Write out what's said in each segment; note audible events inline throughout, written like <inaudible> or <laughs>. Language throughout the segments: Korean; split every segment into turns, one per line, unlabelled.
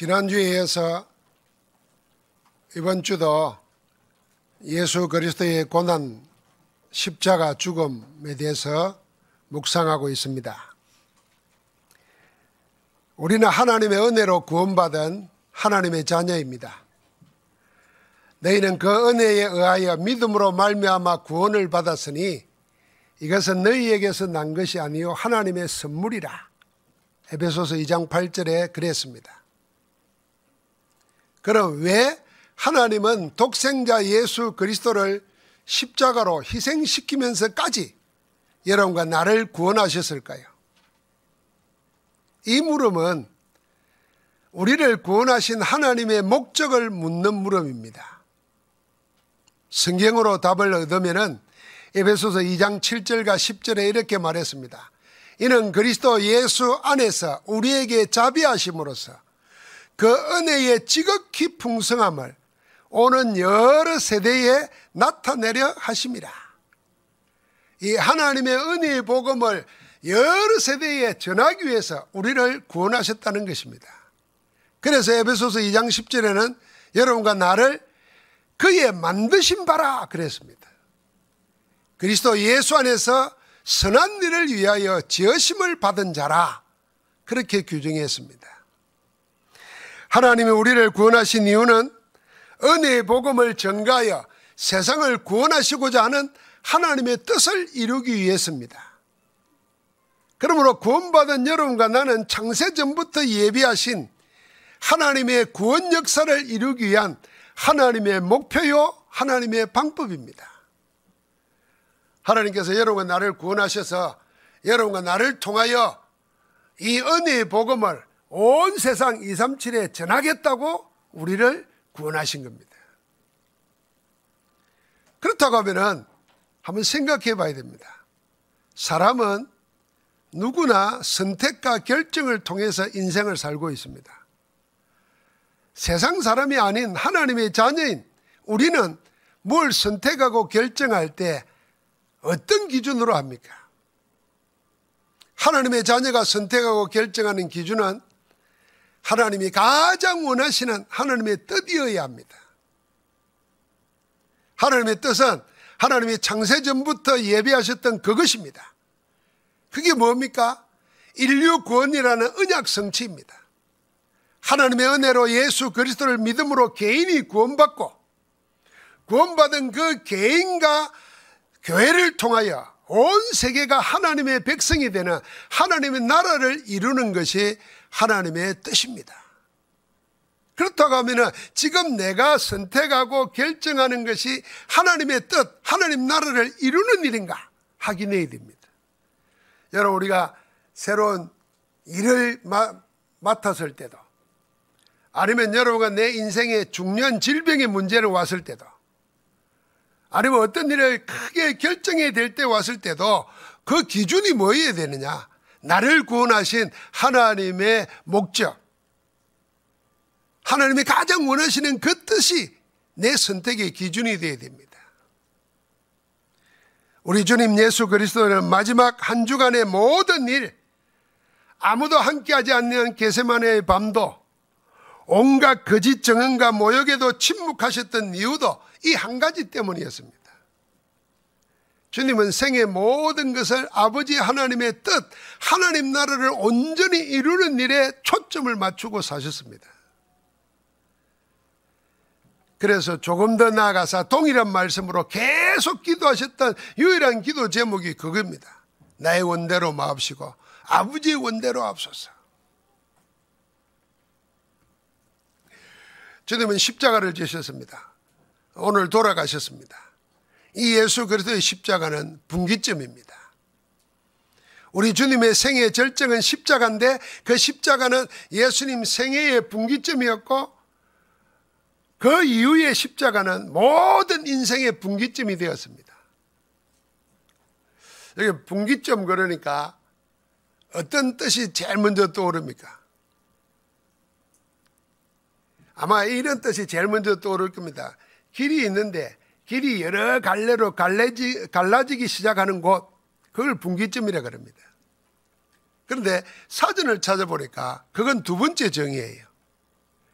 지난주에 이어서 이번 주도 예수 그리스도의 고난 십자가 죽음에 대해서 묵상하고 있습니다. 우리는 하나님의 은혜로 구원받은 하나님의 자녀입니다. 너희는 그 은혜에 의하여 믿음으로 말미암아 구원을 받았으니 이것은 너희에게서 난 것이 아니요 하나님의 선물이라. 에베소서 2장 8절에 그랬습니다. 그럼 왜 하나님은 독생자 예수 그리스도를 십자가로 희생시키면서까지 여러분과 나를 구원하셨을까요? 이 물음은 우리를 구원하신 하나님의 목적을 묻는 물음입니다. 성경으로 답을 얻으면 에베소서 2장 7절과 10절에 이렇게 말했습니다. 이는 그리스도 예수 안에서 우리에게 자비하심으로써 그 은혜의 지극히 풍성함을 오는 여러 세대에 나타내려 하십이라이 하나님의 은혜의 복음을 여러 세대에 전하기 위해서 우리를 구원하셨다는 것입니다. 그래서 에베소서 2장 10절에는 여러분과 나를 그의 만드신 바라 그랬습니다. 그리스도 예수 안에서 선한 일을 위하여 지으심을 받은 자라 그렇게 규정했습니다. 하나님이 우리를 구원하신 이유는 은혜의 복음을 전가하여 세상을 구원하시고자 하는 하나님의 뜻을 이루기 위해서입니다. 그러므로 구원받은 여러분과 나는 창세전부터 예비하신 하나님의 구원 역사를 이루기 위한 하나님의 목표요, 하나님의 방법입니다. 하나님께서 여러분과 나를 구원하셔서 여러분과 나를 통하여 이 은혜의 복음을 온 세상 237에 전하겠다고 우리를 구원하신 겁니다. 그렇다고 하면은 한번 생각해 봐야 됩니다. 사람은 누구나 선택과 결정을 통해서 인생을 살고 있습니다. 세상 사람이 아닌 하나님의 자녀인 우리는 뭘 선택하고 결정할 때 어떤 기준으로 합니까? 하나님의 자녀가 선택하고 결정하는 기준은 하나님이 가장 원하시는 하나님의 뜻이어야 합니다. 하나님의 뜻은 하나님이 창세 전부터 예비하셨던 그것입니다. 그게 뭡니까? 인류 구원이라는 언약 성취입니다. 하나님의 은혜로 예수 그리스도를 믿음으로 개인이 구원받고 구원받은 그 개인과 교회를 통하여 온 세계가 하나님의 백성이 되는 하나님의 나라를 이루는 것이 하나님의 뜻입니다. 그렇다고 하면 지금 내가 선택하고 결정하는 것이 하나님의 뜻, 하나님 나라를 이루는 일인가 확인해야 됩니다. 여러분 우리가 새로운 일을 마, 맡았을 때도 아니면 여러분과 내 인생의 중년 질병의 문제를 왔을 때도 아니면 어떤 일을 크게 결정해야 될 때 왔을 때도 그 기준이 뭐여야 되느냐? 나를 구원하신 하나님의 목적, 하나님이 가장 원하시는 그 뜻이 내 선택의 기준이 되어야 됩니다. 우리 주님 예수 그리스도는 마지막 한 주간의 모든 일, 아무도 함께하지 않는 개세만의 밤도 온갖 거짓 정언과 모욕에도 침묵하셨던 이유도 이 한 가지 때문이었습니다. 주님은 생의 모든 것을 아버지 하나님의 뜻, 하나님 나라를 온전히 이루는 일에 초점을 맞추고 사셨습니다. 그래서 조금 더 나아가서 동일한 말씀으로 계속 기도하셨던 유일한 기도 제목이 그겁니다. 나의 원대로 마옵시고 아버지의 원대로 앞서서. 주님은 십자가를 지셨습니다. 오늘 돌아가셨습니다. 이 예수 그리스도의 십자가는 분기점입니다. 우리 주님의 생애 절정은 십자가인데 그 십자가는 예수님 생애의 분기점이었고 그 이후의 십자가는 모든 인생의 분기점이 되었습니다. 여기 분기점 그러니까 어떤 뜻이 제일 먼저 떠오릅니까? 아마 이런 뜻이 제일 먼저 떠오를 겁니다. 길이 있는데 길이 여러 갈래로 갈래지, 갈라지기 시작하는 곳, 그걸 분기점이라 그럽니다. 그런데 사전을 찾아보니까 그건 두 번째 정의예요.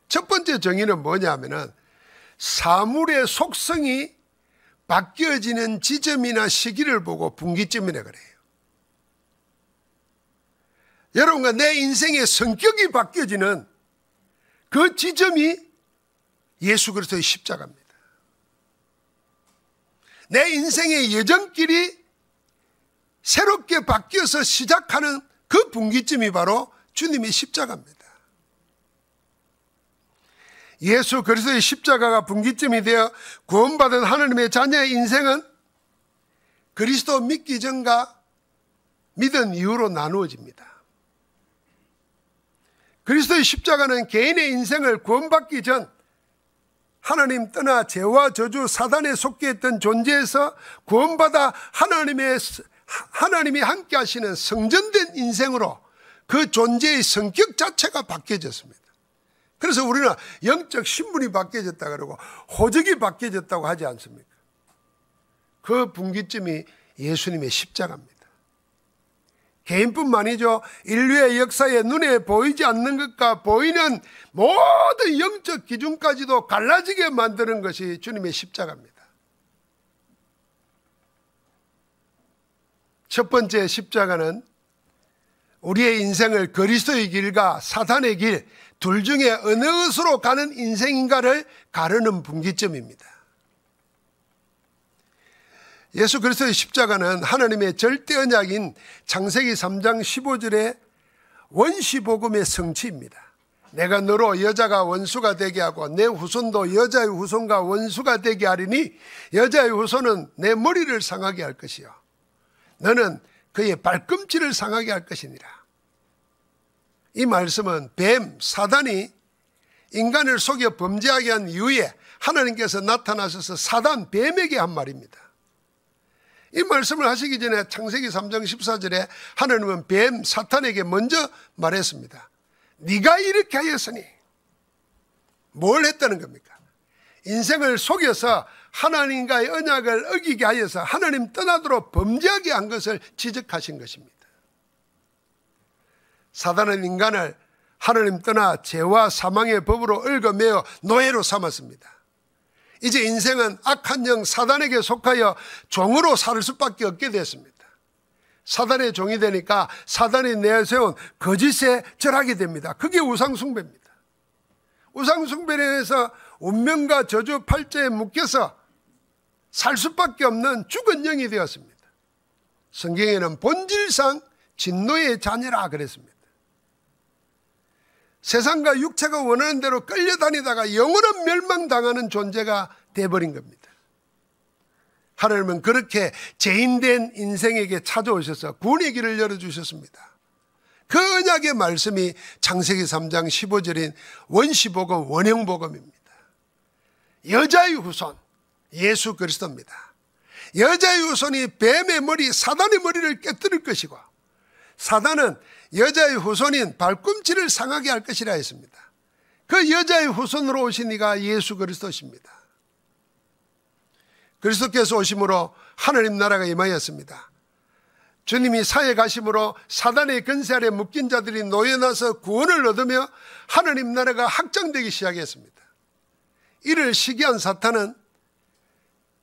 첫 번째 정의는 뭐냐면은 사물의 속성이 바뀌어지는 지점이나 시기를 보고 분기점이라 그래요. 여러분과 내 인생의 성격이 바뀌어지는 그 지점이 예수 그리스도의 십자가입니다. 내 인생의 예전길이 새롭게 바뀌어서 시작하는 그 분기점이 바로 주님의 십자가입니다. 예수 그리스도의 십자가가 분기점이 되어 구원받은 하나님의 자녀의 인생은 그리스도 믿기 전과 믿은 이후로 나누어집니다. 그리스도의 십자가는 개인의 인생을 구원받기 전 하나님 떠나 죄와 저주 사단에 속해 있던 존재에서 구원받아 하나님의 하나님이 함께 하시는 성전된 인생으로 그 존재의 성격 자체가 바뀌어졌습니다. 그래서 우리는 영적 신분이 바뀌어졌다 그러고 호적이 바뀌어졌다고 하지 않습니까? 그 분기점이 예수님의 십자가입니다. 개인뿐만이죠. 인류의 역사에 눈에 보이지 않는 것과 보이는 모든 영적 기준까지도 갈라지게 만드는 것이 주님의 십자가입니다. 첫 번째 십자가는 우리의 인생을 그리스도의 길과 사탄의 길 둘 중에 어느 것으로 가는 인생인가를 가르는 분기점입니다. 예수 그리스도의 십자가는 하나님의 절대 언약인 창세기 3장 15절의 원시 복음의 성취입니다. 내가 너로 여자가 원수가 되게 하고 내 후손도 여자의 후손과 원수가 되게 하리니 여자의 후손은 내 머리를 상하게 할 것이요 너는 그의 발꿈치를 상하게 할 것이니라. 이 말씀은 뱀 사단이 인간을 속여 범죄하게 한 이후에 하나님께서 나타나셔서 사단 뱀에게 한 말입니다. 이 말씀을 하시기 전에 창세기 3장 14절에 하나님은 뱀 사탄에게 먼저 말했습니다. 네가 이렇게 하였으니 뭘 했다는 겁니까? 인생을 속여서 하나님과의 언약을 어기게 하여서 하나님 떠나도록 범죄하게 한 것을 지적하신 것입니다. 사단은 인간을 하나님 떠나 죄와 사망의 법으로 얽어매어 노예로 삼았습니다. 이제 인생은 악한 영 사단에게 속하여 종으로 살 수밖에 없게 됐습니다. 사단의 종이 되니까 사단이 내세운 거짓에 절하게 됩니다. 그게 우상숭배입니다. 우상숭배에서 운명과 저주 팔자에 묶여서 살 수밖에 없는 죽은 영이 되었습니다. 성경에는 본질상 진노의 자녀라 그랬습니다. 세상과 육체가 원하는 대로 끌려다니다가 영원한 멸망당하는 존재가 돼버린 겁니다. 하나님은 그렇게 죄인된 인생에게 찾아오셔서 구의 길을 열어주셨습니다. 그 언약의 말씀이 창세기 3장 15절인 원시복음, 원형복음입니다. 여자의 후손, 예수 그리스도입니다. 여자의 후손이 뱀의 머리, 사단의 머리를 깨뜨릴 것이고, 사단은 여자의 후손인 발꿈치를 상하게 할 것이라 했습니다. 그 여자의 후손으로 오신 이가 예수 그리스도십니다. 그리스도께서 오심으로 하나님 나라가 임하였습니다. 주님이 사에 가심으로 사단의 근세 아래 묶인 자들이 노예나서 구원을 얻으며 하나님 나라가 확장되기 시작했습니다. 이를 시기한 사탄은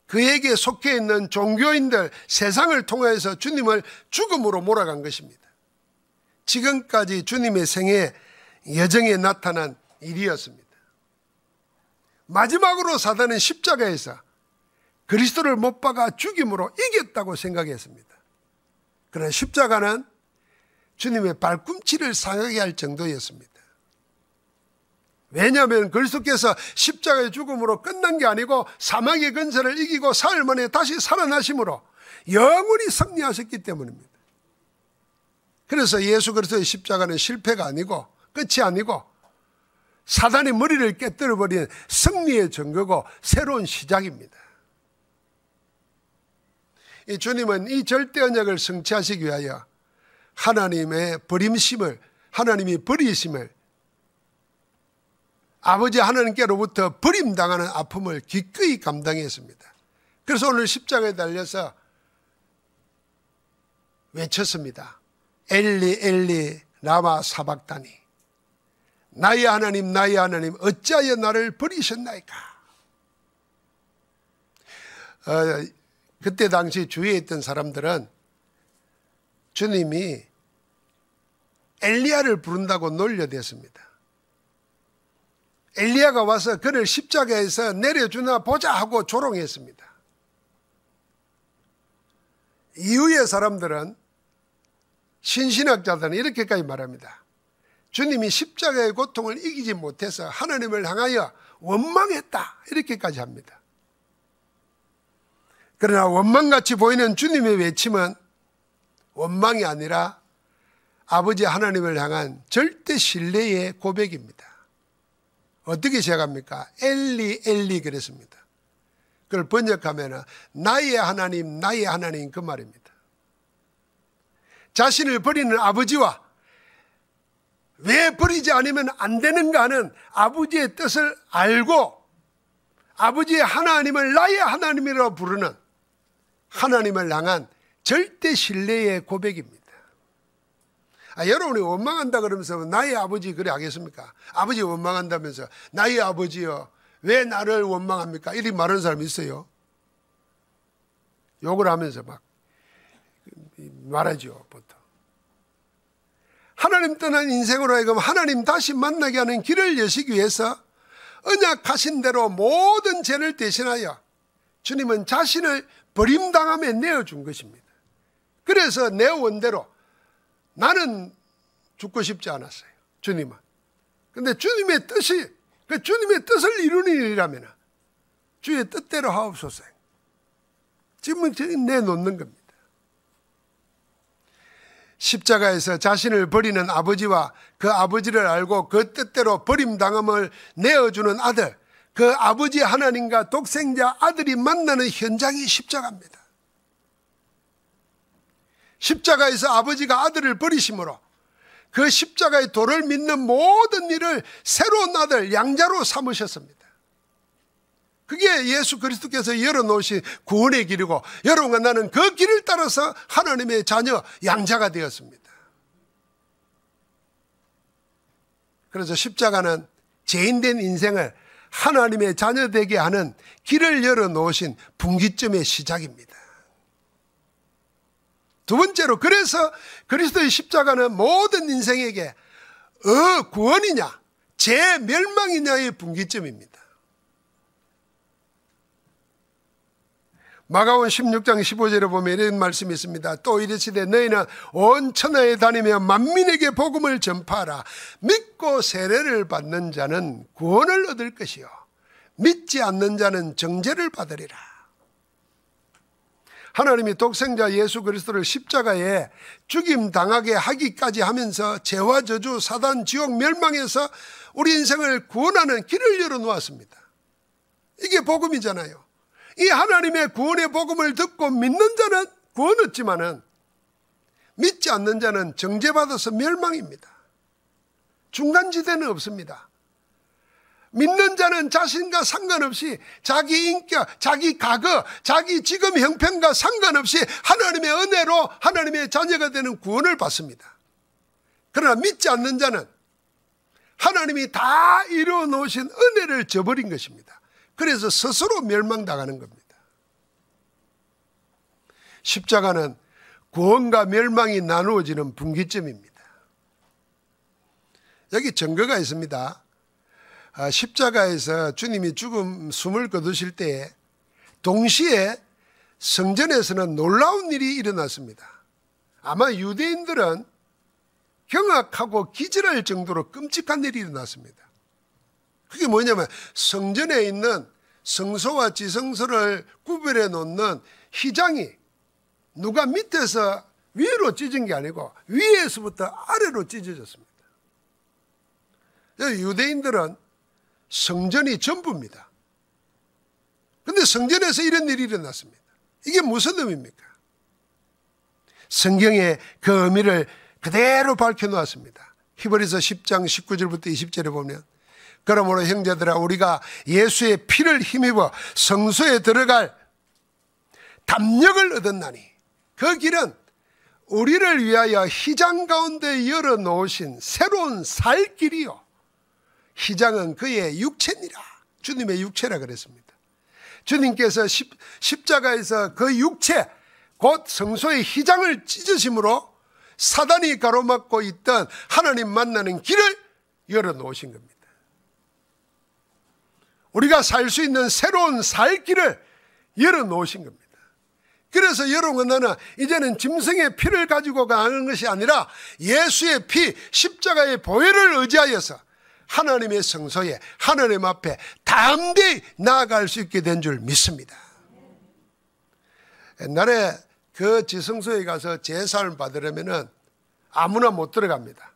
그에게 속해 있는 종교인들 세상을 통하여서 주님을 죽음으로 몰아간 것입니다. 지금까지 주님의 생애 여정에 나타난 일이었습니다. 마지막으로 사단은 십자가에서 그리스도를 못 박아 죽임으로 이겼다고 생각했습니다. 그러나 십자가는 주님의 발꿈치를 상하게 할 정도였습니다. 왜냐하면 그리스도께서 십자가의 죽음으로 끝난 게 아니고 사망의 근세를 이기고 사흘 만에 다시 살아나심으로 영원히 승리하셨기 때문입니다. 그래서 예수 그리스도의 십자가는 실패가 아니고 끝이 아니고 사단의 머리를 깨뜨려 버린 승리의 증거고 새로운 시작입니다. 이 주님은 이 절대 언약을 성취하시기 위하여 하나님의 버림심을 하나님이 버리심을 아버지 하나님께로부터 버림당하는 아픔을 기꺼이 감당했습니다. 그래서 오늘 십자가에 달려서 외쳤습니다. 엘리 엘리 라마 사박다니 나의 하나님 나의 하나님 어찌하여 나를 버리셨나이까 어, 그때 당시 주위에 있던 사람들은 주님이 엘리야를 부른다고 놀려댔습니다 엘리야가 와서 그를 십자가에서 내려주나 보자 하고 조롱했습니다 이후의 사람들은 신신학자들은 이렇게까지 말합니다. 주님이 십자가의 고통을 이기지 못해서 하나님을 향하여 원망했다. 이렇게까지 합니다. 그러나 원망같이 보이는 주님의 외침은 원망이 아니라 아버지 하나님을 향한 절대 신뢰의 고백입니다. 어떻게 시작합니까? 엘리, 엘리 그랬습니다. 그걸 번역하면 나의 하나님, 나의 하나님 그 말입니다. 자신을 버리는 아버지와 왜 버리지 않으면 안 되는가 하는 아버지의 뜻을 알고 아버지의 하나님을 나의 하나님이라고 부르는 하나님을 향한 절대 신뢰의 고백입니다. 아, 여러분이 원망한다 그러면서 나의 아버지 그래 하겠습니까? 아버지 원망한다면서 나의 아버지요 왜 나를 원망합니까? 이리 말하는 사람이 있어요. 욕을 하면서 막 말하죠, 보통. 하나님 떠난 인생으로 하여금 하나님 다시 만나게 하는 길을 여시기 위해서 언약하신 대로 모든 죄를 대신하여 주님은 자신을 버림당함에 내어준 것입니다. 그래서 내 원대로 나는 죽고 싶지 않았어요. 주님은. 근데 주님의 뜻이, 그 주님의 뜻을 이루는 일이라면 주의 뜻대로 하옵소서. 지금은 내놓는 겁니다. 십자가에서 자신을 버리는 아버지와 그 아버지를 알고 그 뜻대로 버림당함을 내어주는 아들, 그 아버지 하나님과 독생자 아들이 만나는 현장이 십자가입니다. 십자가에서 아버지가 아들을 버리심으로 그 십자가의 도를 믿는 모든 일을 새로운 아들, 양자로 삼으셨습니다. 그게 예수 그리스도께서 열어놓으신 구원의 길이고 여러분과 나는 그 길을 따라서 하나님의 자녀 양자가 되었습니다. 그래서 십자가는 죄인된 인생을 하나님의 자녀 되게 하는 길을 열어놓으신 분기점의 시작입니다. 두 번째로 그래서 그리스도의 십자가는 모든 인생에게 어 구원이냐 재 멸망이냐의 분기점입니다. 마가원 16장 15절에 보면 이런 말씀이 있습니다. 또 이르시되 너희는 온 천하에 다니며 만민에게 복음을 전파하라. 믿고 세례를 받는 자는 구원을 얻을 것이요. 믿지 않는 자는 정죄를 받으리라. 하나님이 독생자 예수 그리스도를 십자가에 죽임 당하게 하기까지 하면서 죄와 저주, 사단, 지옥, 멸망에서 우리 인생을 구원하는 길을 열어 놓았습니다. 이게 복음이잖아요. 이 하나님의 구원의 복음을 듣고 믿는 자는 구원 얻지만은 믿지 않는 자는 정죄받아서 멸망입니다. 중간지대는 없습니다. 믿는 자는 자신과 상관없이 자기 인격, 자기 과거, 자기 지금 형편과 상관없이 하나님의 은혜로 하나님의 자녀가 되는 구원을 받습니다. 그러나 믿지 않는 자는 하나님이 다 이루어 놓으신 은혜를 저버린 것입니다. 그래서 스스로 멸망당하는 겁니다. 십자가는 구원과 멸망이 나누어지는 분기점입니다. 여기 증거가 있습니다. 아, 십자가에서 주님이 죽음 숨을 거두실 때에 동시에 성전에서는 놀라운 일이 일어났습니다. 아마 유대인들은 경악하고 기절할 정도로 끔찍한 일이 일어났습니다. 그게 뭐냐면 성전에 있는 성소와 지성소를 구별해 놓는 희장이 누가 밑에서 위로 찢은 게 아니고 위에서부터 아래로 찢어졌습니다. 유대인들은 성전이 전부입니다. 근데 성전에서 이런 일이 일어났습니다. 이게 무슨 의미입니까? 성경의 그 의미를 그대로 밝혀 놓았습니다. 히브리서 10장 19절부터 20절에 보면 그러므로 형제들아 우리가 예수의 피를 힘입어 성소에 들어갈 담력을 얻었나니 그 길은 우리를 위하여 희장 가운데 열어 놓으신 새로운 살 길이요. 희장은 그의 육체니라. 주님의 육체라 그랬습니다. 주님께서 십, 십자가에서 그 육체 곧 성소의 희장을 찢으심으로 사단이 가로막고 있던 하나님 만나는 길을 열어 놓으신 겁니다. 우리가 살 수 있는 새로운 살 길을 열어놓으신 겁니다. 그래서 여러분 은는 이제는 짐승의 피를 가지고 가는 것이 아니라 예수의 피, 십자가의 보혈을 의지하여서 하나님의 성소에 하나님 앞에 담대히 나아갈 수 있게 된 줄 믿습니다. 옛날에 그 지성소에 가서 제사를 받으려면 아무나 못 들어갑니다.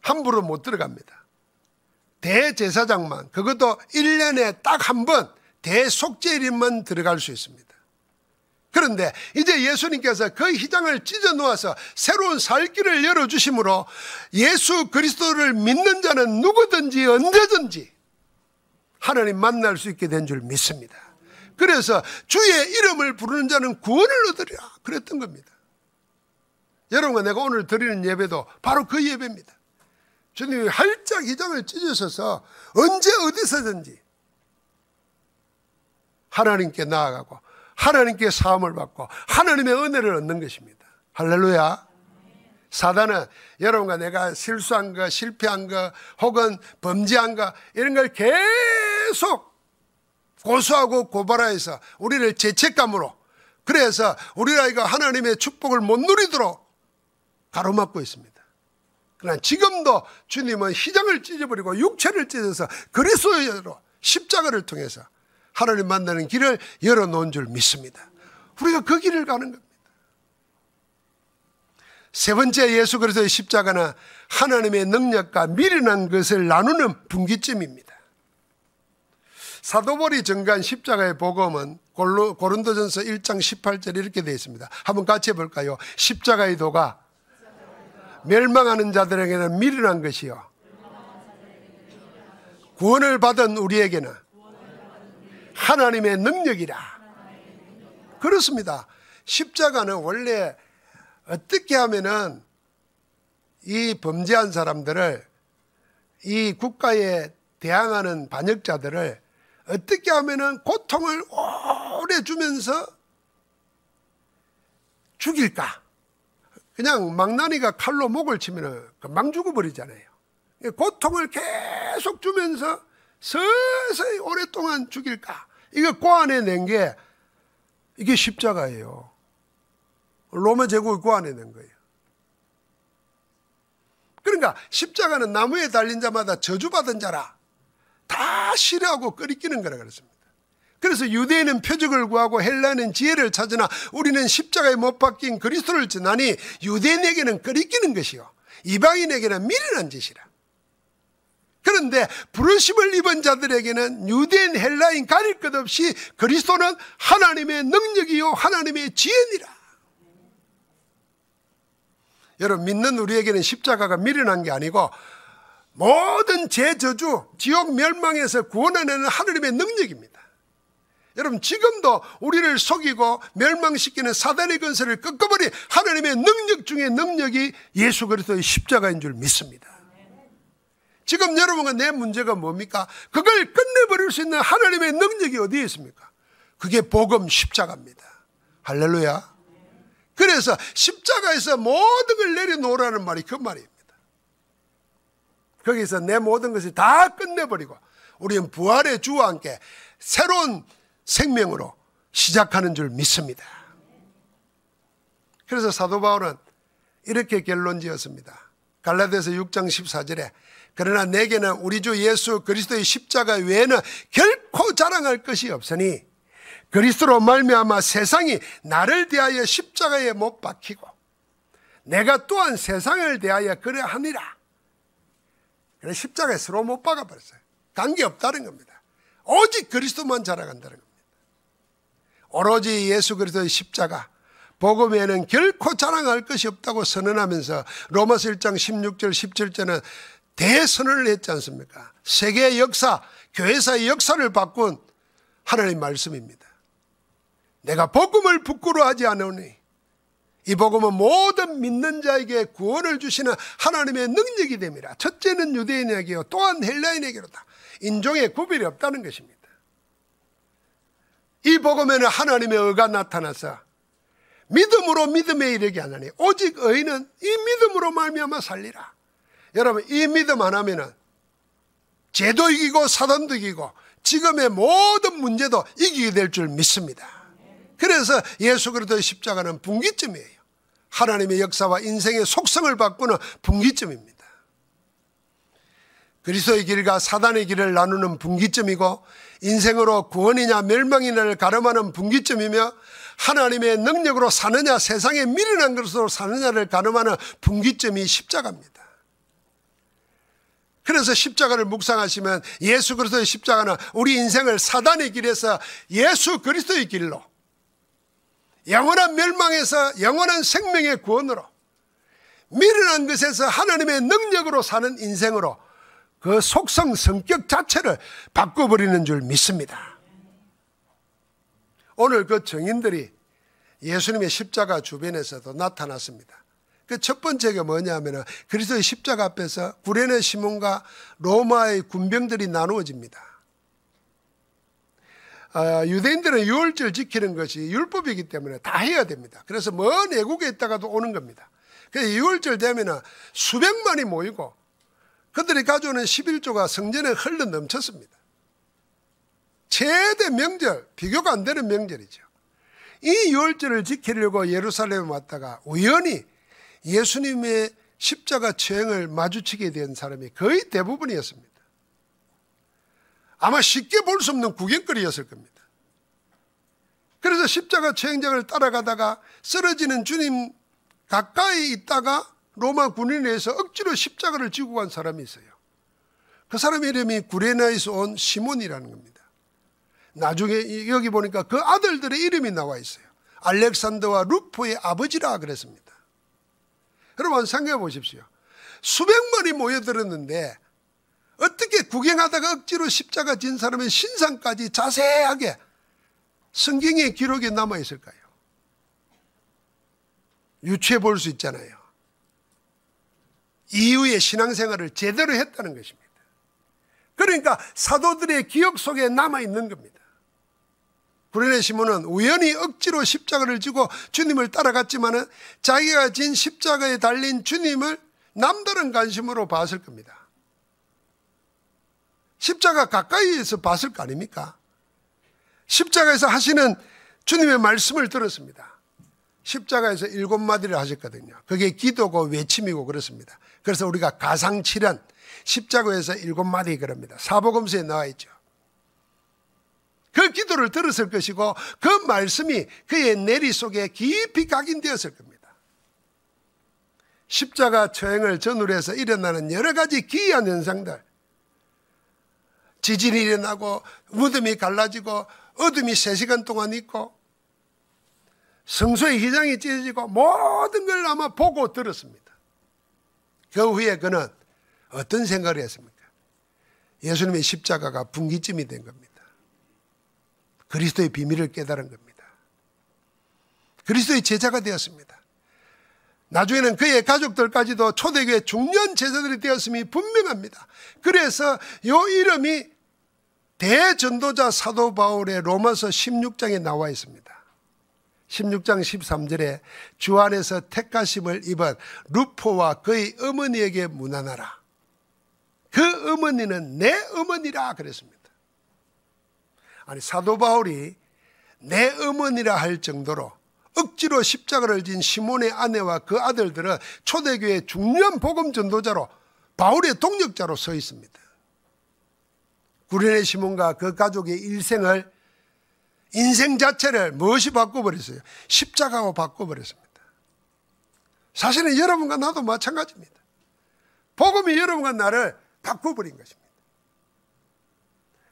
함부로 못 들어갑니다. 대제사장만 그것도 1년에 딱 한 번대속제일만 들어갈 수 있습니다. 그런데 이제 예수님께서 그 희장을 찢어 놓아서 새로운 살길을 열어 주심으로 예수 그리스도를 믿는 자는 누구든지 언제든지 하나님 만날 수 있게 된 줄 믿습니다. 그래서 주의 이름을 부르는 자는 구원을 얻으랴 그랬던 겁니다. 여러분과 내가 오늘 드리는 예배도 바로 그 예배입니다. 주님이 활짝 이장을 찢으셔서 언제 어디서든지 하나님께 나아가고 하나님께 사함을 받고 하나님의 은혜를 얻는 것입니다. 할렐루야. 사단은 여러분과 내가 실수한 거, 실패한 거, 혹은 범죄한 거, 이런 걸 계속 고소하고 고발하여서 우리를 죄책감으로 그래서 우리가 이거 하나님의 축복을 못 누리도록 가로막고 있습니다. 그러나 지금도 주님은 시장을 찢어버리고 육체를 찢어서 그리스도로 십자가를 통해서 하나님 만나는 길을 열어놓은 줄 믿습니다. 우리가 그 길을 가는 겁니다. 세 번째 예수 그리스도의 십자가는 하나님의 능력과 미련한 것을 나누는 분기점입니다. 사도벌이 정간 십자가의 복음은 고른도전서 1장 18절 이렇게 되어 있습니다. 한번 같이 해볼까요? 십자가의 도가 멸망하는 자들에게는 미련한 것이요. 구원을 받은 우리에게는 하나님의 능력이라. 그렇습니다. 십자가는 원래 어떻게 하면은 이 범죄한 사람들을 이 국가에 대항하는 반역자들을 어떻게 하면은 고통을 오래 주면서 죽일까? 그냥 망나니가 칼로 목을 치면 금방 죽어버리잖아요. 고통을 계속 주면서 서서히 오랫동안 죽일까? 이거 고안에 낸 게 이게 십자가예요. 로마 제국을 고안해 낸 거예요. 그러니까 십자가는 나무에 달린 자마다 저주받은 자라 다 싫어하고 끓이끼는 거라 그랬습니다. 그래서 유대인은 표적을 구하고 헬라는 지혜를 찾으나 우리는 십자가에 못 박힌 그리스도를 지나니 유대인에게는 끓이기는 것이요 이방인에게는 미련한 짓이라. 그런데 부르심을 입은 자들에게는 유대인 헬라인 가릴 것 없이 그리스도는 하나님의 능력이요 하나님의 지혜니라. 여러분 믿는 우리에게는 십자가가 미련한 게 아니고 모든 제 저주 지옥 멸망에서 구원하는 하나님의 능력입니다. 여러분 지금도 우리를 속이고 멸망시키는 사단의 근세를 끄어버린 하나님의 능력 중의 능력이 예수 그리스도의 십자가인 줄 믿습니다. 지금 여러분과 내 문제가 뭡니까? 그걸 끝내버릴 수 있는 하나님의 능력이 어디에 있습니까? 그게 복음 십자가입니다. 할렐루야. 그래서 십자가에서 모든 걸 내려놓으라는 말이 그 말입니다. 거기서 내 모든 것을 다 끝내버리고 우리는 부활의 주와 함께 새로운 생명으로 시작하는 줄 믿습니다. 그래서 사도 바울은 이렇게 결론 지었습니다. 갈라디아서 6장 14절에 그러나 내게는 우리 주 예수 그리스도의 십자가 외에는 결코 자랑할 것이 없으니 그리스도로 말미암아 세상이 나를 대하여 십자가에 못 박히고 내가 또한 세상을 대하여 그래 하니라. 그래 십자가에 서로 못 박아 버렸어요. 관계 없다는 겁니다. 오직 그리스도만 자랑한다는 겁니다. 오로지 예수 그리스도의 십자가 복음에는 결코 자랑할 것이 없다고 선언하면서 로마서 1장 16절 17절은 대선을 했지 않습니까? 세계의 역사, 교회사의 역사를 바꾼 하나님의 말씀입니다. 내가 복음을 부끄러워하지 않으니 이 복음은 모든 믿는 자에게 구원을 주시는 하나님의 능력이 됩니다. 첫째는 유대인에게요, 또한 헬라인에게로다. 인종의 구별이 없다는 것입니다. 이 복음에는 하나님의 의가 나타나서 믿음으로 믿음에 이르게 하나니 오직 의는 이 믿음으로 말미암아 살리라. 여러분 이 믿음 안 하면은 죄도 이기고 사단도 이기고 지금의 모든 문제도 이기게 될 줄 믿습니다. 그래서 예수 그리스도의 십자가는 분기점이에요. 하나님의 역사와 인생의 속성을 바꾸는 분기점입니다. 그리스도의 길과 사단의 길을 나누는 분기점이고 인생으로 구원이냐 멸망이냐를 가름하는 분기점이며 하나님의 능력으로 사느냐 세상에 미련한 것으로 사느냐를 가늠하는 분기점이 십자가입니다. 그래서 십자가를 묵상하시면 예수 그리스도의 십자가는 우리 인생을 사단의 길에서 예수 그리스도의 길로 영원한 멸망에서 영원한 생명의 구원으로 미련한 것에서 하나님의 능력으로 사는 인생으로 그 속성, 성격 자체를 바꿔버리는 줄 믿습니다. 오늘 그 정인들이 예수님의 십자가 주변에서도 나타났습니다. 그 첫 번째가 뭐냐면 그리스도의 십자가 앞에서 구레네 시몬과 로마의 군병들이 나누어집니다. 아, 유대인들은 유월절 지키는 것이 율법이기 때문에 다 해야 됩니다. 그래서 먼 외국에 있다가도 오는 겁니다. 그래서 유월절 되면 수백만이 모이고 그들이 가져오는 11조가 성전에 흘러 넘쳤습니다. 최대 명절, 비교가 안 되는 명절이죠. 이 유월절을 지키려고 예루살렘에 왔다가 우연히 예수님의 십자가 처형을 마주치게 된 사람이 거의 대부분이었습니다. 아마 쉽게 볼 수 없는 구경거리였을 겁니다. 그래서 십자가 처형장을 따라가다가 쓰러지는 주님 가까이 있다가 로마 군인에서 억지로 십자가를 지고 간 사람이 있어요. 그사람 이름이 구레나에서 온 시몬이라는 겁니다. 나중에 여기 보니까 그 아들들의 이름이 나와 있어요. 알렉산더와 루포의 아버지라 그랬습니다. 여러분 생각해 보십시오. 수백 마리 모여들었는데 어떻게 구경하다가 억지로 십자가 진 사람의 신상까지 자세하게 성경의 기록에 남아 있을까요? 유추해 볼 수 있잖아요. 이후에 신앙생활을 제대로 했다는 것입니다. 그러니까 사도들의 기억 속에 남아 있는 겁니다. 구레네 시몬은 우연히 억지로 십자가를 지고 주님을 따라갔지만은 자기가 진 십자가에 달린 주님을 남다른 관심으로 봤을 겁니다. 십자가 가까이에서 봤을 거 아닙니까? 십자가에서 하시는 주님의 말씀을 들었습니다. 십자가에서 일곱 마디를 하셨거든요. 그게 기도고 외침이고 그렇습니다. 그래서 우리가 가상칠연 십자가에서 일곱 마리 그럽니다. 사복음서에 나와 있죠. 그 기도를 들었을 것이고 그 말씀이 그의 내리 속에 깊이 각인되었을 겁니다. 십자가 처형을 전후로 해서 일어나는 여러 가지 기이한 현상들. 지진이 일어나고 무덤이 갈라지고 어둠이 세시간 동안 있고 성소의 희장이 찢어지고 모든 걸 아마 보고 들었습니다. 그 후에 그는 어떤 생각을 했습니까? 예수님의 십자가가 분기점이 된 겁니다. 그리스도의 비밀을 깨달은 겁니다. 그리스도의 제자가 되었습니다. 나중에는 그의 가족들까지도 초대교회 중년 제자들이 되었음이 분명합니다. 그래서 요 이름이 대전도자 사도 바울의 로마서 16장에 나와 있습니다. 16장 13절에 주 안에서 택가심을 입은 루포와 그의 어머니에게 문안하라. 그 어머니는 내 어머니라 그랬습니다. 아니 사도 바울이 내 어머니라 할 정도로 억지로 십자가를 진 시몬의 아내와 그 아들들은 초대교회 중요한 복음 전도자로 바울의 동력자로 서 있습니다. 구레네 시몬과 그 가족의 일생을 인생 자체를 무엇이 바꿔버렸어요? 십자가로 바꿔버렸습니다. 사실은 여러분과 나도 마찬가지입니다. 복음이 여러분과 나를 바꿔버린 것입니다.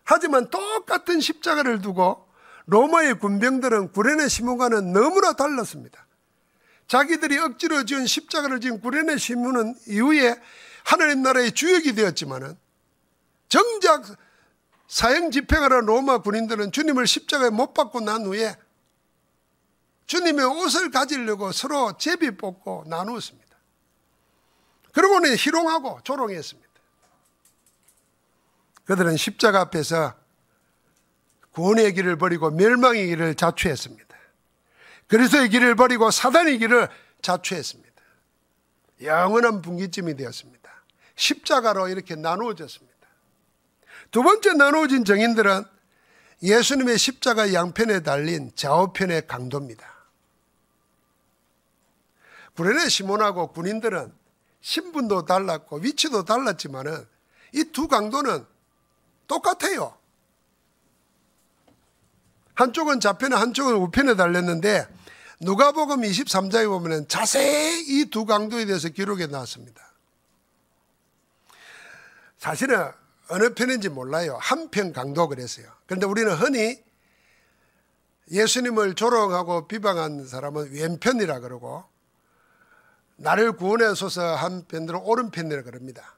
하지만 똑같은 십자가를 두고 로마의 군병들은 구레네 시몬과는 너무나 달랐습니다. 자기들이 억지로 지은 십자가를 지은 구레네 시몬은 이후에 하나님 나라의 주역이 되었지만은 정작 사형 집행하러 로마 군인들은 주님을 십자가에 못 박고 난 후에 주님의 옷을 가지려고 서로 제비 뽑고 나누었습니다. 그러고는 희롱하고 조롱했습니다. 그들은 십자가 앞에서 구원의 길을 버리고 멸망의 길을 자초했습니다. 그리스도의 길을 버리고 사단의 길을 자초했습니다. 영원한 분기점이 되었습니다. 십자가로 이렇게 나누어졌습니다. 두 번째 나누어진 정인들은 예수님의 십자가 양편에 달린 좌우편의 강도입니다. 구레네 시몬하고 군인들은 신분도 달랐고 위치도 달랐지만이두 강도는 똑같아요. 한쪽은 좌편에 한쪽은 우편에 달렸는데 누가복음 23장에 보면 자세히 이 두 강도에 대해서 기록해 놨습니다. 사실은 어느 편인지 몰라요. 한 편 강도 그랬어요. 그런데 우리는 흔히 예수님을 조롱하고 비방한 사람은 왼편이라 그러고 나를 구원해 소서 한편으로 오른편이라 그럽니다.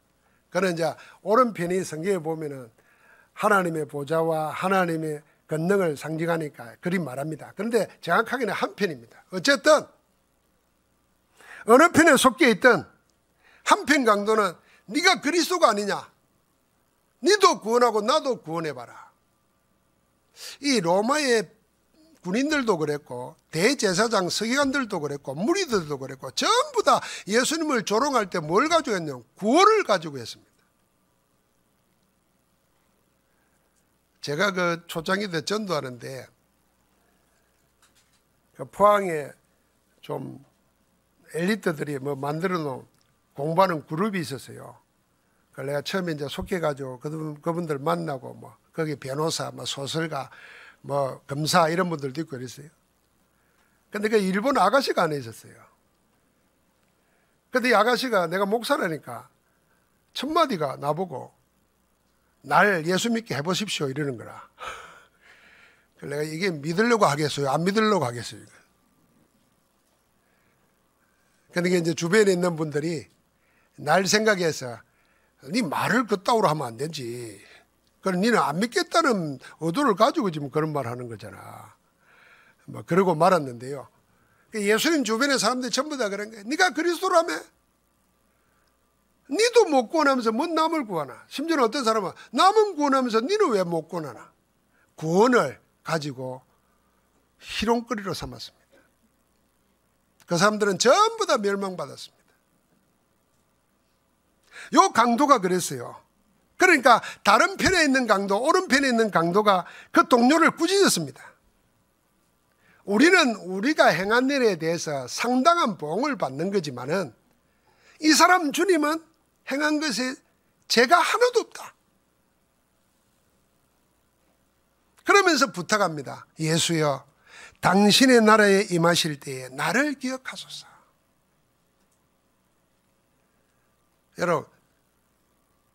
그는 이제 오른편이 성경에 보면은 하나님의 보좌와 하나님의 권능을 상징하니까 그리 말합니다. 그런데 정확하게는 한편입니다. 어쨌든 어느 편에 속해 있던 한편 강도는 네가 그리스도가 아니냐 니도 구원하고 나도 구원해봐라. 이 로마의 군인들도 그랬고 대제사장 서기관들도 그랬고 무리들도 그랬고 전부 다 예수님을 조롱할 때 뭘 가지고 했냐 구원을 가지고 했습니다. 제가 그 초장이 돼 전도하는데 그 포항에 좀 엘리트들이 뭐 만들어 놓은 공부하는 그룹이 있었어요. 그걸 내가 처음에 이제 속해가지고 그분, 그분들 만나고 뭐 거기 변호사, 뭐 소설가, 뭐 검사 이런 분들도 있고 그랬어요. 근데 그 일본 아가씨가 안에 있었어요. 근데 이 아가씨가 내가 목사라니까 첫마디가 나보고 날 예수 믿게 해보십시오 이러는 거라. <laughs> 내가 이게 믿으려고 하겠어요? 안 믿으려고 하겠어요? 이거. 근데 이제 주변에 있는 분들이 날 생각해서 네 말을 그따위로 하면 안 되지. 그럼 니는 안 믿겠다는 의도를 가지고 지금 그런 말 하는 거잖아. 막 뭐 그러고 말았는데요. 그 예수님 주변의 사람들 전부 다 그런 거야. 네가 그리스도라며? 니도 못 구원하면서 뭔 남을 구하나? 심지어 어떤 사람은 남은 구원하면서 니는 왜 못 구원하나? 구원을 가지고 희롱거리로 삼았습니다. 그 사람들은 전부 다 멸망받았습니다. 요 강도가 그랬어요. 그러니까 다른 편에 있는 강도, 오른편에 있는 강도가 그 동료를 꾸짖었습니다. 우리는 우리가 행한 일에 대해서 상당한 보응을 받는 거지만은 이 사람 주님은 행한 것에 죄가 하나도 없다. 그러면서 부탁합니다. 예수여, 당신의 나라에 임하실 때에 나를 기억하소서. 여러분,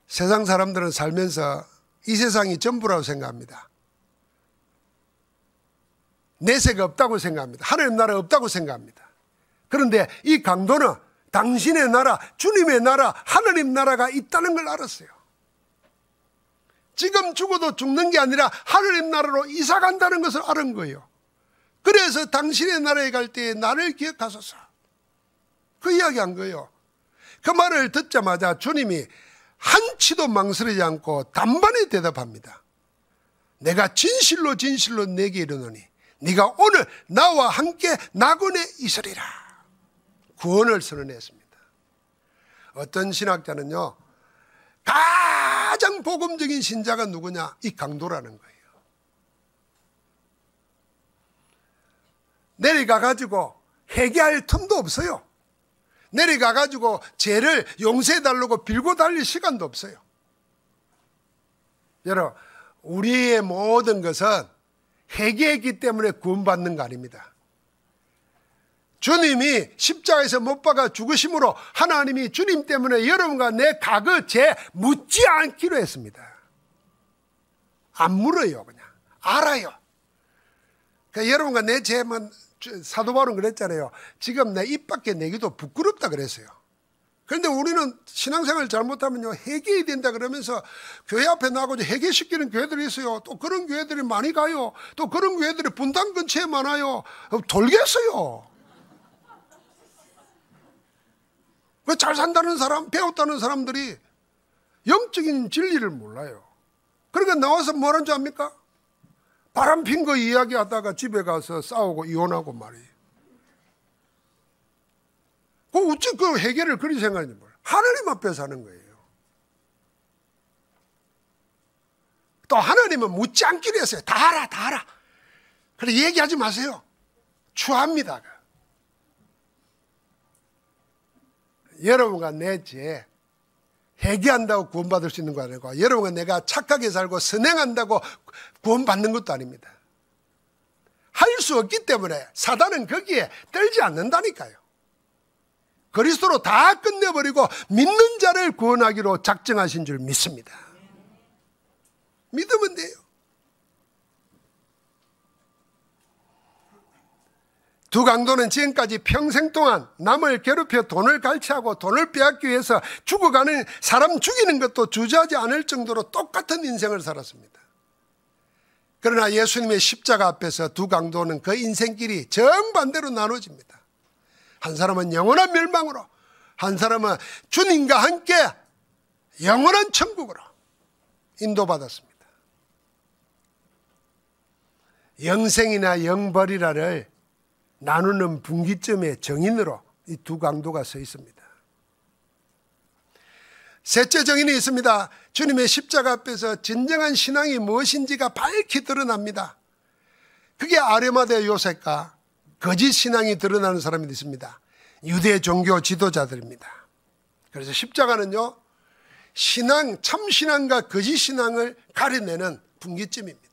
세상 사람들은 살면서 이 세상이 전부라고 생각합니다. 내세가 없다고 생각합니다. 하늘의 나라 없다고 생각합니다. 그런데 이 강도는 당신의 나라, 주님의 나라, 하느님 나라가 있다는 걸 알았어요. 지금 죽어도 죽는 게 아니라 하느님 나라로 이사 간다는 것을 아는 거예요. 그래서 당신의 나라에 갈 때에 나를 기억하소서. 그 이야기 한 거예요. 그 말을 듣자마자 주님이 한치도 망설이지 않고 단번에 대답합니다. 내가 진실로 진실로 내게 이르노니 네가 오늘 나와 함께 낙원에 있으리라. 구원을 선언했습니다. 어떤 신학자는요. 가장 복음적인 신자가 누구냐? 이 강도라는 거예요. 내려가 가지고 회개할 틈도 없어요. 내려가가지고 죄를 용서해달라고 빌고 달릴 시간도 없어요. 여러분, 우리의 모든 것은 회개했기 때문에 구원받는 거 아닙니다. 주님이 십자에서못 박아 죽으심으로 하나님이 주님 때문에 여러분과 내 과거 죄 묻지 않기로 했습니다. 안 물어요, 그냥. 알아요. 그러니까 여러분과 내 죄만 사도 바울은 그랬잖아요. 지금 내 입 밖에 내기도 부끄럽다 그랬어요. 그런데 우리는 신앙생활 잘못하면요 해계이 된다 그러면서 교회 앞에 나가고 회개시키는 교회들이 있어요. 또 그런 교회들이 많이 가요. 또 그런 교회들이 분당 근처에 많아요. 어, 돌겠어요. 잘 산다는 사람, 배웠다는 사람들이 영적인 진리를 몰라요. 그러니까 나와서 뭐하는줄 압니까? 바람 핀 거 이야기하다가 집에 가서 싸우고 이혼하고 말이에요. 그우그 그 해결을 그리 생각하지 뭘. 하나님 앞에 사는 거예요. 또 하나님은 묻지 않기로 했어요. 다 알아, 다 알아. 그래 얘기하지 마세요. 추합니다. 여러분과 내 죄, 회개한다고 구원받을 수 있는 거 아니고 여러분은 내가 착하게 살고 선행한다고 구원받는 것도 아닙니다. 할 수 없기 때문에 사단은 거기에 떨지 않는다니까요. 그리스도로 다 끝내버리고 믿는 자를 구원하기로 작정하신 줄 믿습니다. 믿으면 돼요. 두 강도는 지금까지 평생 동안 남을 괴롭혀 돈을 갈취하고 돈을 빼앗기 위해서 죽어가는 사람 죽이는 것도 주저하지 않을 정도로 똑같은 인생을 살았습니다. 그러나 예수님의 십자가 앞에서 두 강도는 그 인생길이 정반대로 나눠집니다. 한 사람은 영원한 멸망으로, 한 사람은 주님과 함께 영원한 천국으로 인도받았습니다. 영생이나 영벌이라를 나누는 분기점의 정인으로 이 두 강도가 서 있습니다. 셋째 정인이 있습니다. 주님의 십자가 앞에서 진정한 신앙이 무엇인지가 밝히 드러납니다. 그게 아레마대 요셉과 거짓 신앙이 드러나는 사람이 있습니다. 유대 종교 지도자들입니다. 그래서 십자가는요, 신앙, 참신앙과 거짓신앙을 가려내는 분기점입니다.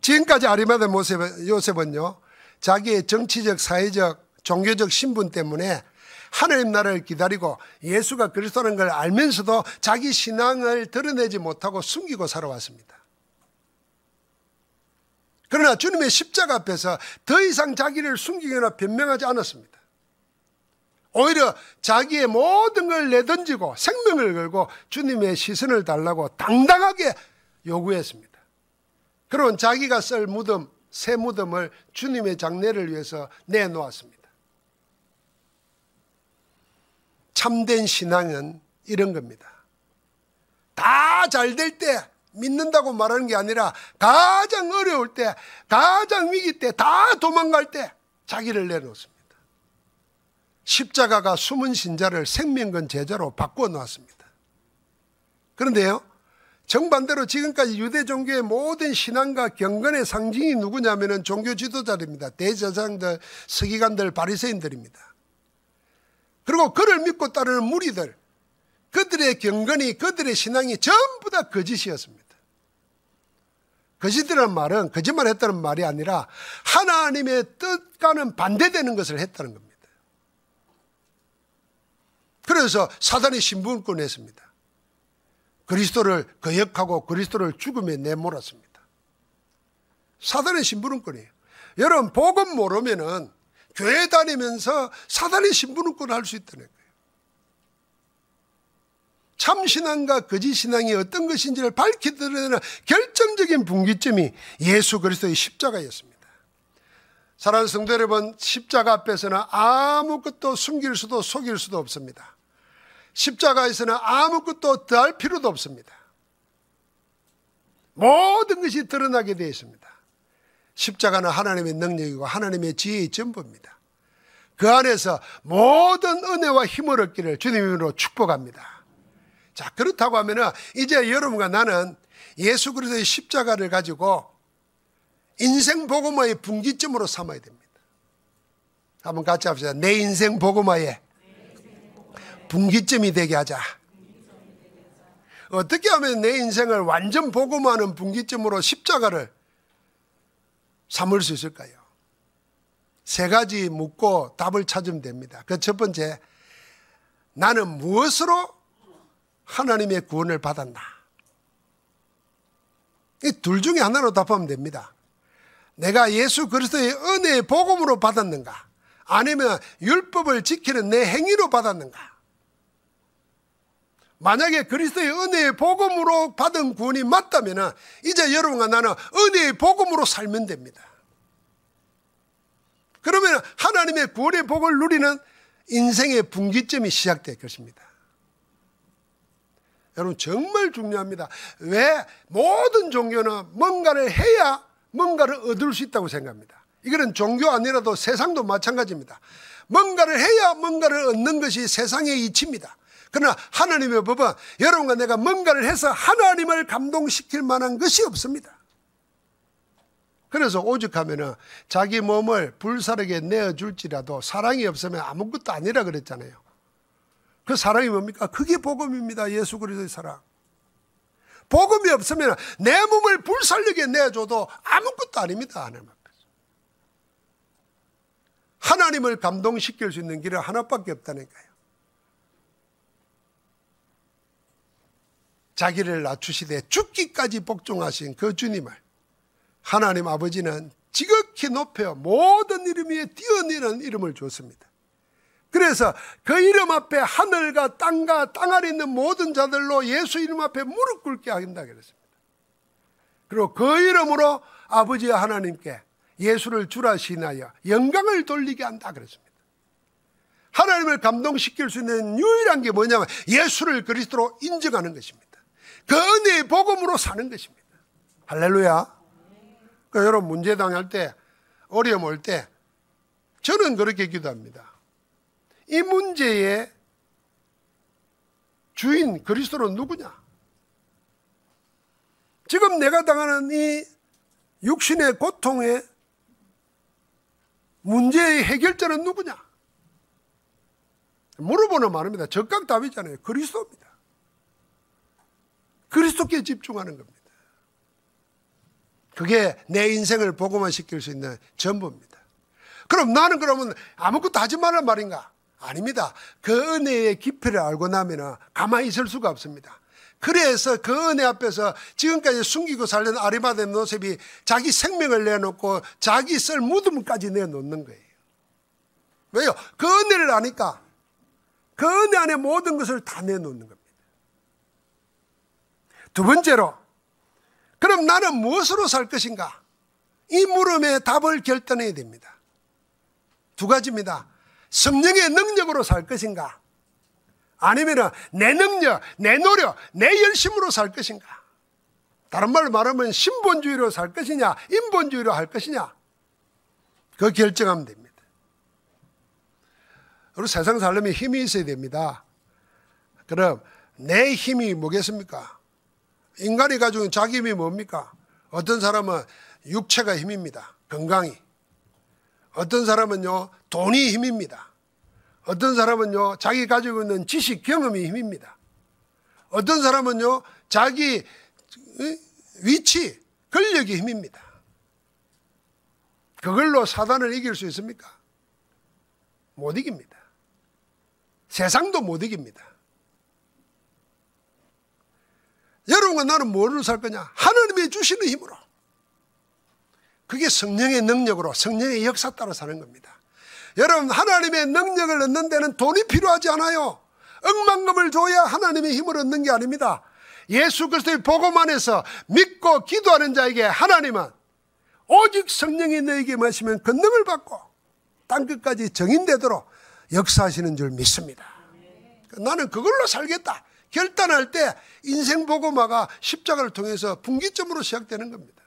지금까지 아리마대 모셉, 요셉은요, 자기의 정치적, 사회적, 종교적 신분 때문에 하나님 나라를 기다리고 예수가 그리스도라는 걸 알면서도 자기 신앙을 드러내지 못하고 숨기고 살아왔습니다. 그러나 주님의 십자가 앞에서 더 이상 자기를 숨기거나 변명하지 않았습니다. 오히려 자기의 모든 걸 내던지고 생명을 걸고 주님의 시선을 달라고 당당하게 요구했습니다. 그런 자기가 쓸 무덤, 새 무덤을 주님의 장례를 위해서 내놓았습니다. 참된 신앙은 이런 겁니다. 다 잘 될 때 믿는다고 말하는 게 아니라 가장 어려울 때, 가장 위기 때, 다 도망갈 때 자기를 내놓습니다. 십자가가 숨은 신자를 생명건 제자로 바꾸 놓았습니다. 그런데요, 정반대로 지금까지 유대 종교의 모든 신앙과 경건의 상징이 누구냐면은 종교 지도자들입니다. 대제사장들, 서기관들, 바리새인들입니다. 그리고 그를 믿고 따르는 무리들, 그들의 경건이, 그들의 신앙이 전부 다 거짓이었습니다. 거짓이라는 말은 거짓말 했다는 말이 아니라 하나님의 뜻과는 반대되는 것을 했다는 겁니다. 그래서 사단이 신분을 꺼습니다 그리스도를 거역하고 그리스도를 죽음에 내몰았습니다. 사단의 심부름꾼이에요. 여러분, 복음 모르면은 교회 다니면서 사단의 심부름꾼을 할 수 있다는 거예요. 참신앙과 거짓신앙이 어떤 것인지를 밝히 드러내는 결정적인 분기점이 예수 그리스도의 십자가였습니다. 사랑하는 성도 여러분, 십자가 앞에서는 아무것도 숨길 수도 속일 수도 없습니다. 십자가에서는 아무것도 더할 필요도 없습니다. 모든 것이 드러나게 되어 있습니다. 십자가는 하나님의 능력이고 하나님의 지혜의 전부입니다. 그 안에서 모든 은혜와 힘을 얻기를 주님으로 축복합니다. 자, 그렇다고 하면은 이제 여러분과 나는 예수 그리스도의 십자가를 가지고 인생 복음화의 분기점으로 삼아야 됩니다. 한번 같이 합시다. 내 인생 복음화의 분기점이 되게 하자. 어떻게 하면 내 인생을 완전 복음하는 분기점으로 십자가를 삼을 수 있을까요? 세 가지 묻고 답을 찾으면 됩니다. 그 첫 번째, 나는 무엇으로 하나님의 구원을 받았나? 이 둘 중에 하나로 답하면 됩니다. 내가 예수 그리스도의 은혜의 복음으로 받았는가? 아니면 율법을 지키는 내 행위로 받았는가? 만약에 그리스도의 은혜의 복음으로 받은 구원이 맞다면 이제 여러분과 나는 은혜의 복음으로 살면 됩니다. 그러면 하나님의 구원의 복을 누리는 인생의 분기점이 시작될 것입니다. 여러분 정말 중요합니다. 왜 모든 종교는 뭔가를 해야 뭔가를 얻을 수 있다고 생각합니다. 이거는 종교 아니라도 세상도 마찬가지입니다. 뭔가를 해야 뭔가를 얻는 것이 세상의 이치입니다. 그러나 하나님의 법은 여러분과 내가 뭔가를 해서 하나님을 감동시킬 만한 것이 없습니다. 그래서 오죽하면은 자기 몸을 불사르게 내어줄지라도 사랑이 없으면 아무것도 아니라 그랬잖아요. 그 사랑이 뭡니까? 그게 복음입니다. 예수 그리스도의 사랑. 복음이 없으면 내 몸을 불살르게 내줘도 아무것도 아닙니다. 하나님 앞에서. 하나님을 감동시킬 수 있는 길은 하나밖에 없다니까요. 자기를 낮추시되 죽기까지 복종하신 그 주님을 하나님 아버지는 지극히 높여 모든 이름 위에 뛰어내는 이름을 줬습니다. 그래서 그 이름 앞에 하늘과 땅과 땅 아래 있는 모든 자들로 예수 이름 앞에 무릎 꿇게 한다 그랬습니다. 그리고 그 이름으로 아버지 하나님께 예수를 주라 신하여 영광을 돌리게 한다 그랬습니다. 하나님을 감동시킬 수 있는 유일한 게 뭐냐면 예수를 그리스도로 인정하는 것입니다. 그 은혜의 복음으로 사는 것입니다. 할렐루야. 그러니까 여러분 문제 당할 때 어려움 올 때 저는 그렇게 기도합니다. 이 문제의 주인 그리스도는 누구냐? 지금 내가 당하는 이 육신의 고통의 문제의 해결자는 누구냐? 물어보는 말입니다. 적각 답이잖아요. 그리스도입니다. 그리스도께 집중하는 겁니다. 그게 내 인생을 복음화시킬 수 있는 전부입니다. 그럼 나는 그러면 아무것도 하지 말란 말인가? 아닙니다. 그 은혜의 깊이를 알고 나면 가만히 있을 수가 없습니다. 그래서 그 은혜 앞에서 지금까지 숨기고 살던 아리마된 노셉이 자기 생명을 내놓고 자기 쓸 무덤까지 내놓는 거예요. 왜요? 그 은혜를 아니까 그 은혜 안에 모든 것을 다 내놓는 겁니다. 두 번째로, 그럼 나는 무엇으로 살 것인가? 이 물음에 답을 결단해야 됩니다. 두 가지입니다. 성령의 능력으로 살 것인가? 아니면 내 능력, 내 노력, 내 열심으로 살 것인가? 다른 말로 말하면 신본주의로 살 것이냐, 인본주의로 할 것이냐? 그 결정하면 됩니다. 우리 세상 살려면 힘이 있어야 됩니다. 그럼 내 힘이 뭐겠습니까? 인간이 가지고 있는 자기 힘이 뭡니까? 어떤 사람은 육체가 힘입니다. 건강이. 어떤 사람은요, 돈이 힘입니다. 어떤 사람은요, 자기 가지고 있는 지식, 경험이 힘입니다. 어떤 사람은요, 자기 위치, 권력이 힘입니다. 그걸로 사단을 이길 수 있습니까? 못 이깁니다. 세상도 못 이깁니다. 여러분과 나는 뭘로 살 거냐? 하나님이 주시는 힘으로. 그게 성령의 능력으로 성령의 역사 따라 사는 겁니다. 여러분 하나님의 능력을 얻는 데는 돈이 필요하지 않아요. 억만금을 줘야 하나님의 힘을 얻는 게 아닙니다. 예수 그리스도의 복음 안에서 믿고 기도하는 자에게 하나님은 오직 성령이 너에게 마시면 그 능을 받고 땅 끝까지 정인되도록 역사하시는 줄 믿습니다. 나는 그걸로 살겠다. 결단할 때 인생 보고마가 십자가를 통해서 분기점으로 시작되는 겁니다.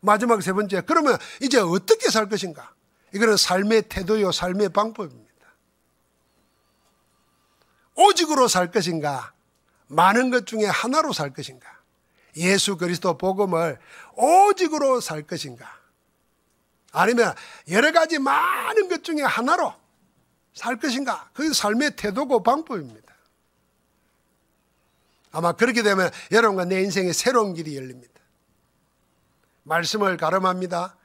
마지막 세 번째, 그러면 이제 어떻게 살 것인가? 이거는 삶의 태도요, 삶의 방법입니다. 오직으로 살 것인가? 많은 것 중에 하나로 살 것인가? 예수 그리스도 복음을 오직으로 살 것인가? 아니면 여러 가지 많은 것 중에 하나로 살 것인가? 그게 삶의 태도고 방법입니다. 아마 그렇게 되면 여러분과 내 인생에 새로운 길이 열립니다. 말씀을 가름합니다.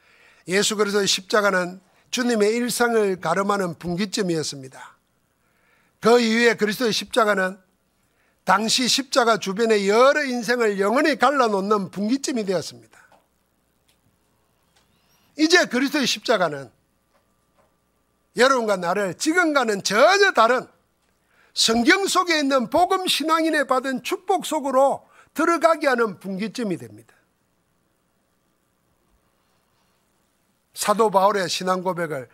예수 그리스도의 십자가는 주님의 일상을 가름하는 분기점이었습니다. 그 이후에 그리스도의 십자가는 당시 십자가 주변의 여러 인생을 영원히 갈라놓는 분기점이 되었습니다. 이제 그리스도의 십자가는 여러분과 나를 지금과는 전혀 다른 성경 속에 있는 복음 신앙인의 받은 축복 속으로 들어가게 하는 분기점이 됩니다. 사도 바울의 신앙 고백을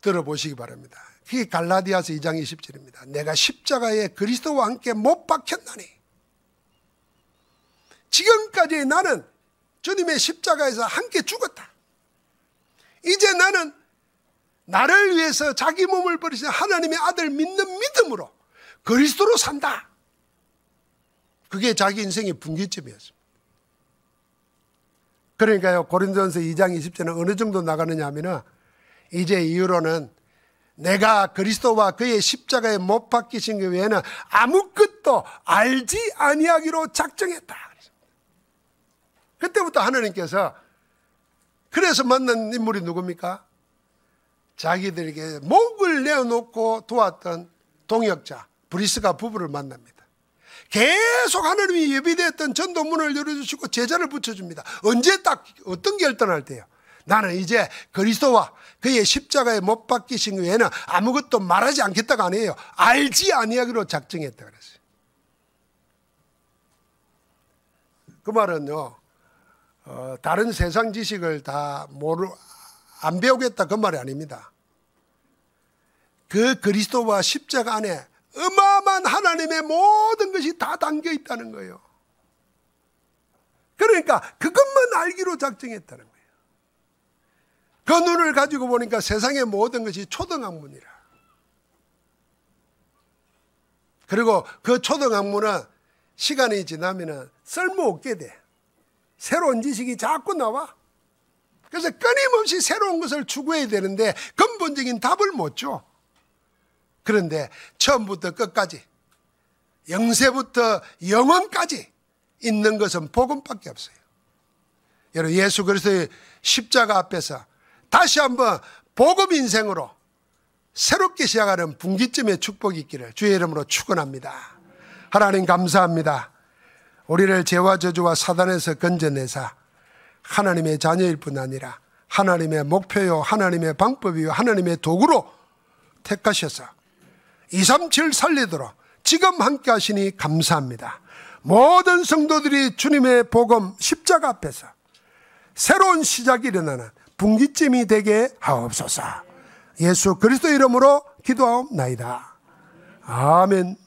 들어보시기 바랍니다. 그게 갈라디아서 2장 20절입니다. 내가 십자가에 그리스도와 함께 못 박혔나니 지금까지 나는 주님의 십자가에서 함께 죽었다. 이제 나는 나를 위해서 자기 몸을 버리신 하나님의 아들 믿는 믿음으로 그리스도로 산다. 그게 자기 인생의 분기점이었습니다. 그러니까요, 고린도전서 2장 20절은 어느 정도 나가느냐 하면 이제 이후로는 내가 그리스도와 그의 십자가에 못 박히신 그 외에는 아무것도 알지 아니하기로 작정했다. 그때부터 하나님께서 그래서 만난 인물이 누굽니까? 자기들에게 목을 내어놓고 도왔던 동역자 브리스가 부부를 만납니다. 계속 하나님이 예비되었던 전도문을 열어주시고 제자를 붙여줍니다. 언제 딱 어떤 결단할 때요? 나는 이제 그리스도와 그의 십자가에 못 박히신 외에는 아무것도 말하지 않겠다고 아니에요. 알지 아니하기로 작정했다 그랬어요. 그 말은요. 어, 다른 세상 지식을 다 모르 안 배우겠다 그 말이 아닙니다. 그 그리스도와 십자가 안에 어마어마한 하나님의 모든 것이 다 담겨 있다는 거예요. 그러니까 그것만 알기로 작정했다는 거예요. 그 눈을 가지고 보니까 세상의 모든 것이 초등학문이라. 그리고 그 초등학문은 시간이 지나면 쓸모없게 돼. 새로운 지식이 자꾸 나와. 그래서 끊임없이 새로운 것을 추구해야 되는데 근본적인 답을 못 줘. 그런데 처음부터 끝까지 영세부터 영원까지 있는 것은 복음밖에 없어요. 여러분 예수 그리스도의 십자가 앞에서 다시 한번 복음 인생으로 새롭게 시작하는 분기점의 축복이 있기를 주의 이름으로 축원합니다. 하나님 감사합니다. 우리를 죄와 저주와 사단에서 건져내사 하나님의 자녀일 뿐 아니라 하나님의 목표요 하나님의 방법이요 하나님의 도구로 택하셔서 237 살리도록 지금 함께 하시니 감사합니다. 모든 성도들이 주님의 복음 십자가 앞에서 새로운 시작이 일어나는 분기쯤이 되게 하옵소서. 예수 그리스도 이름으로 기도하옵나이다. 아멘.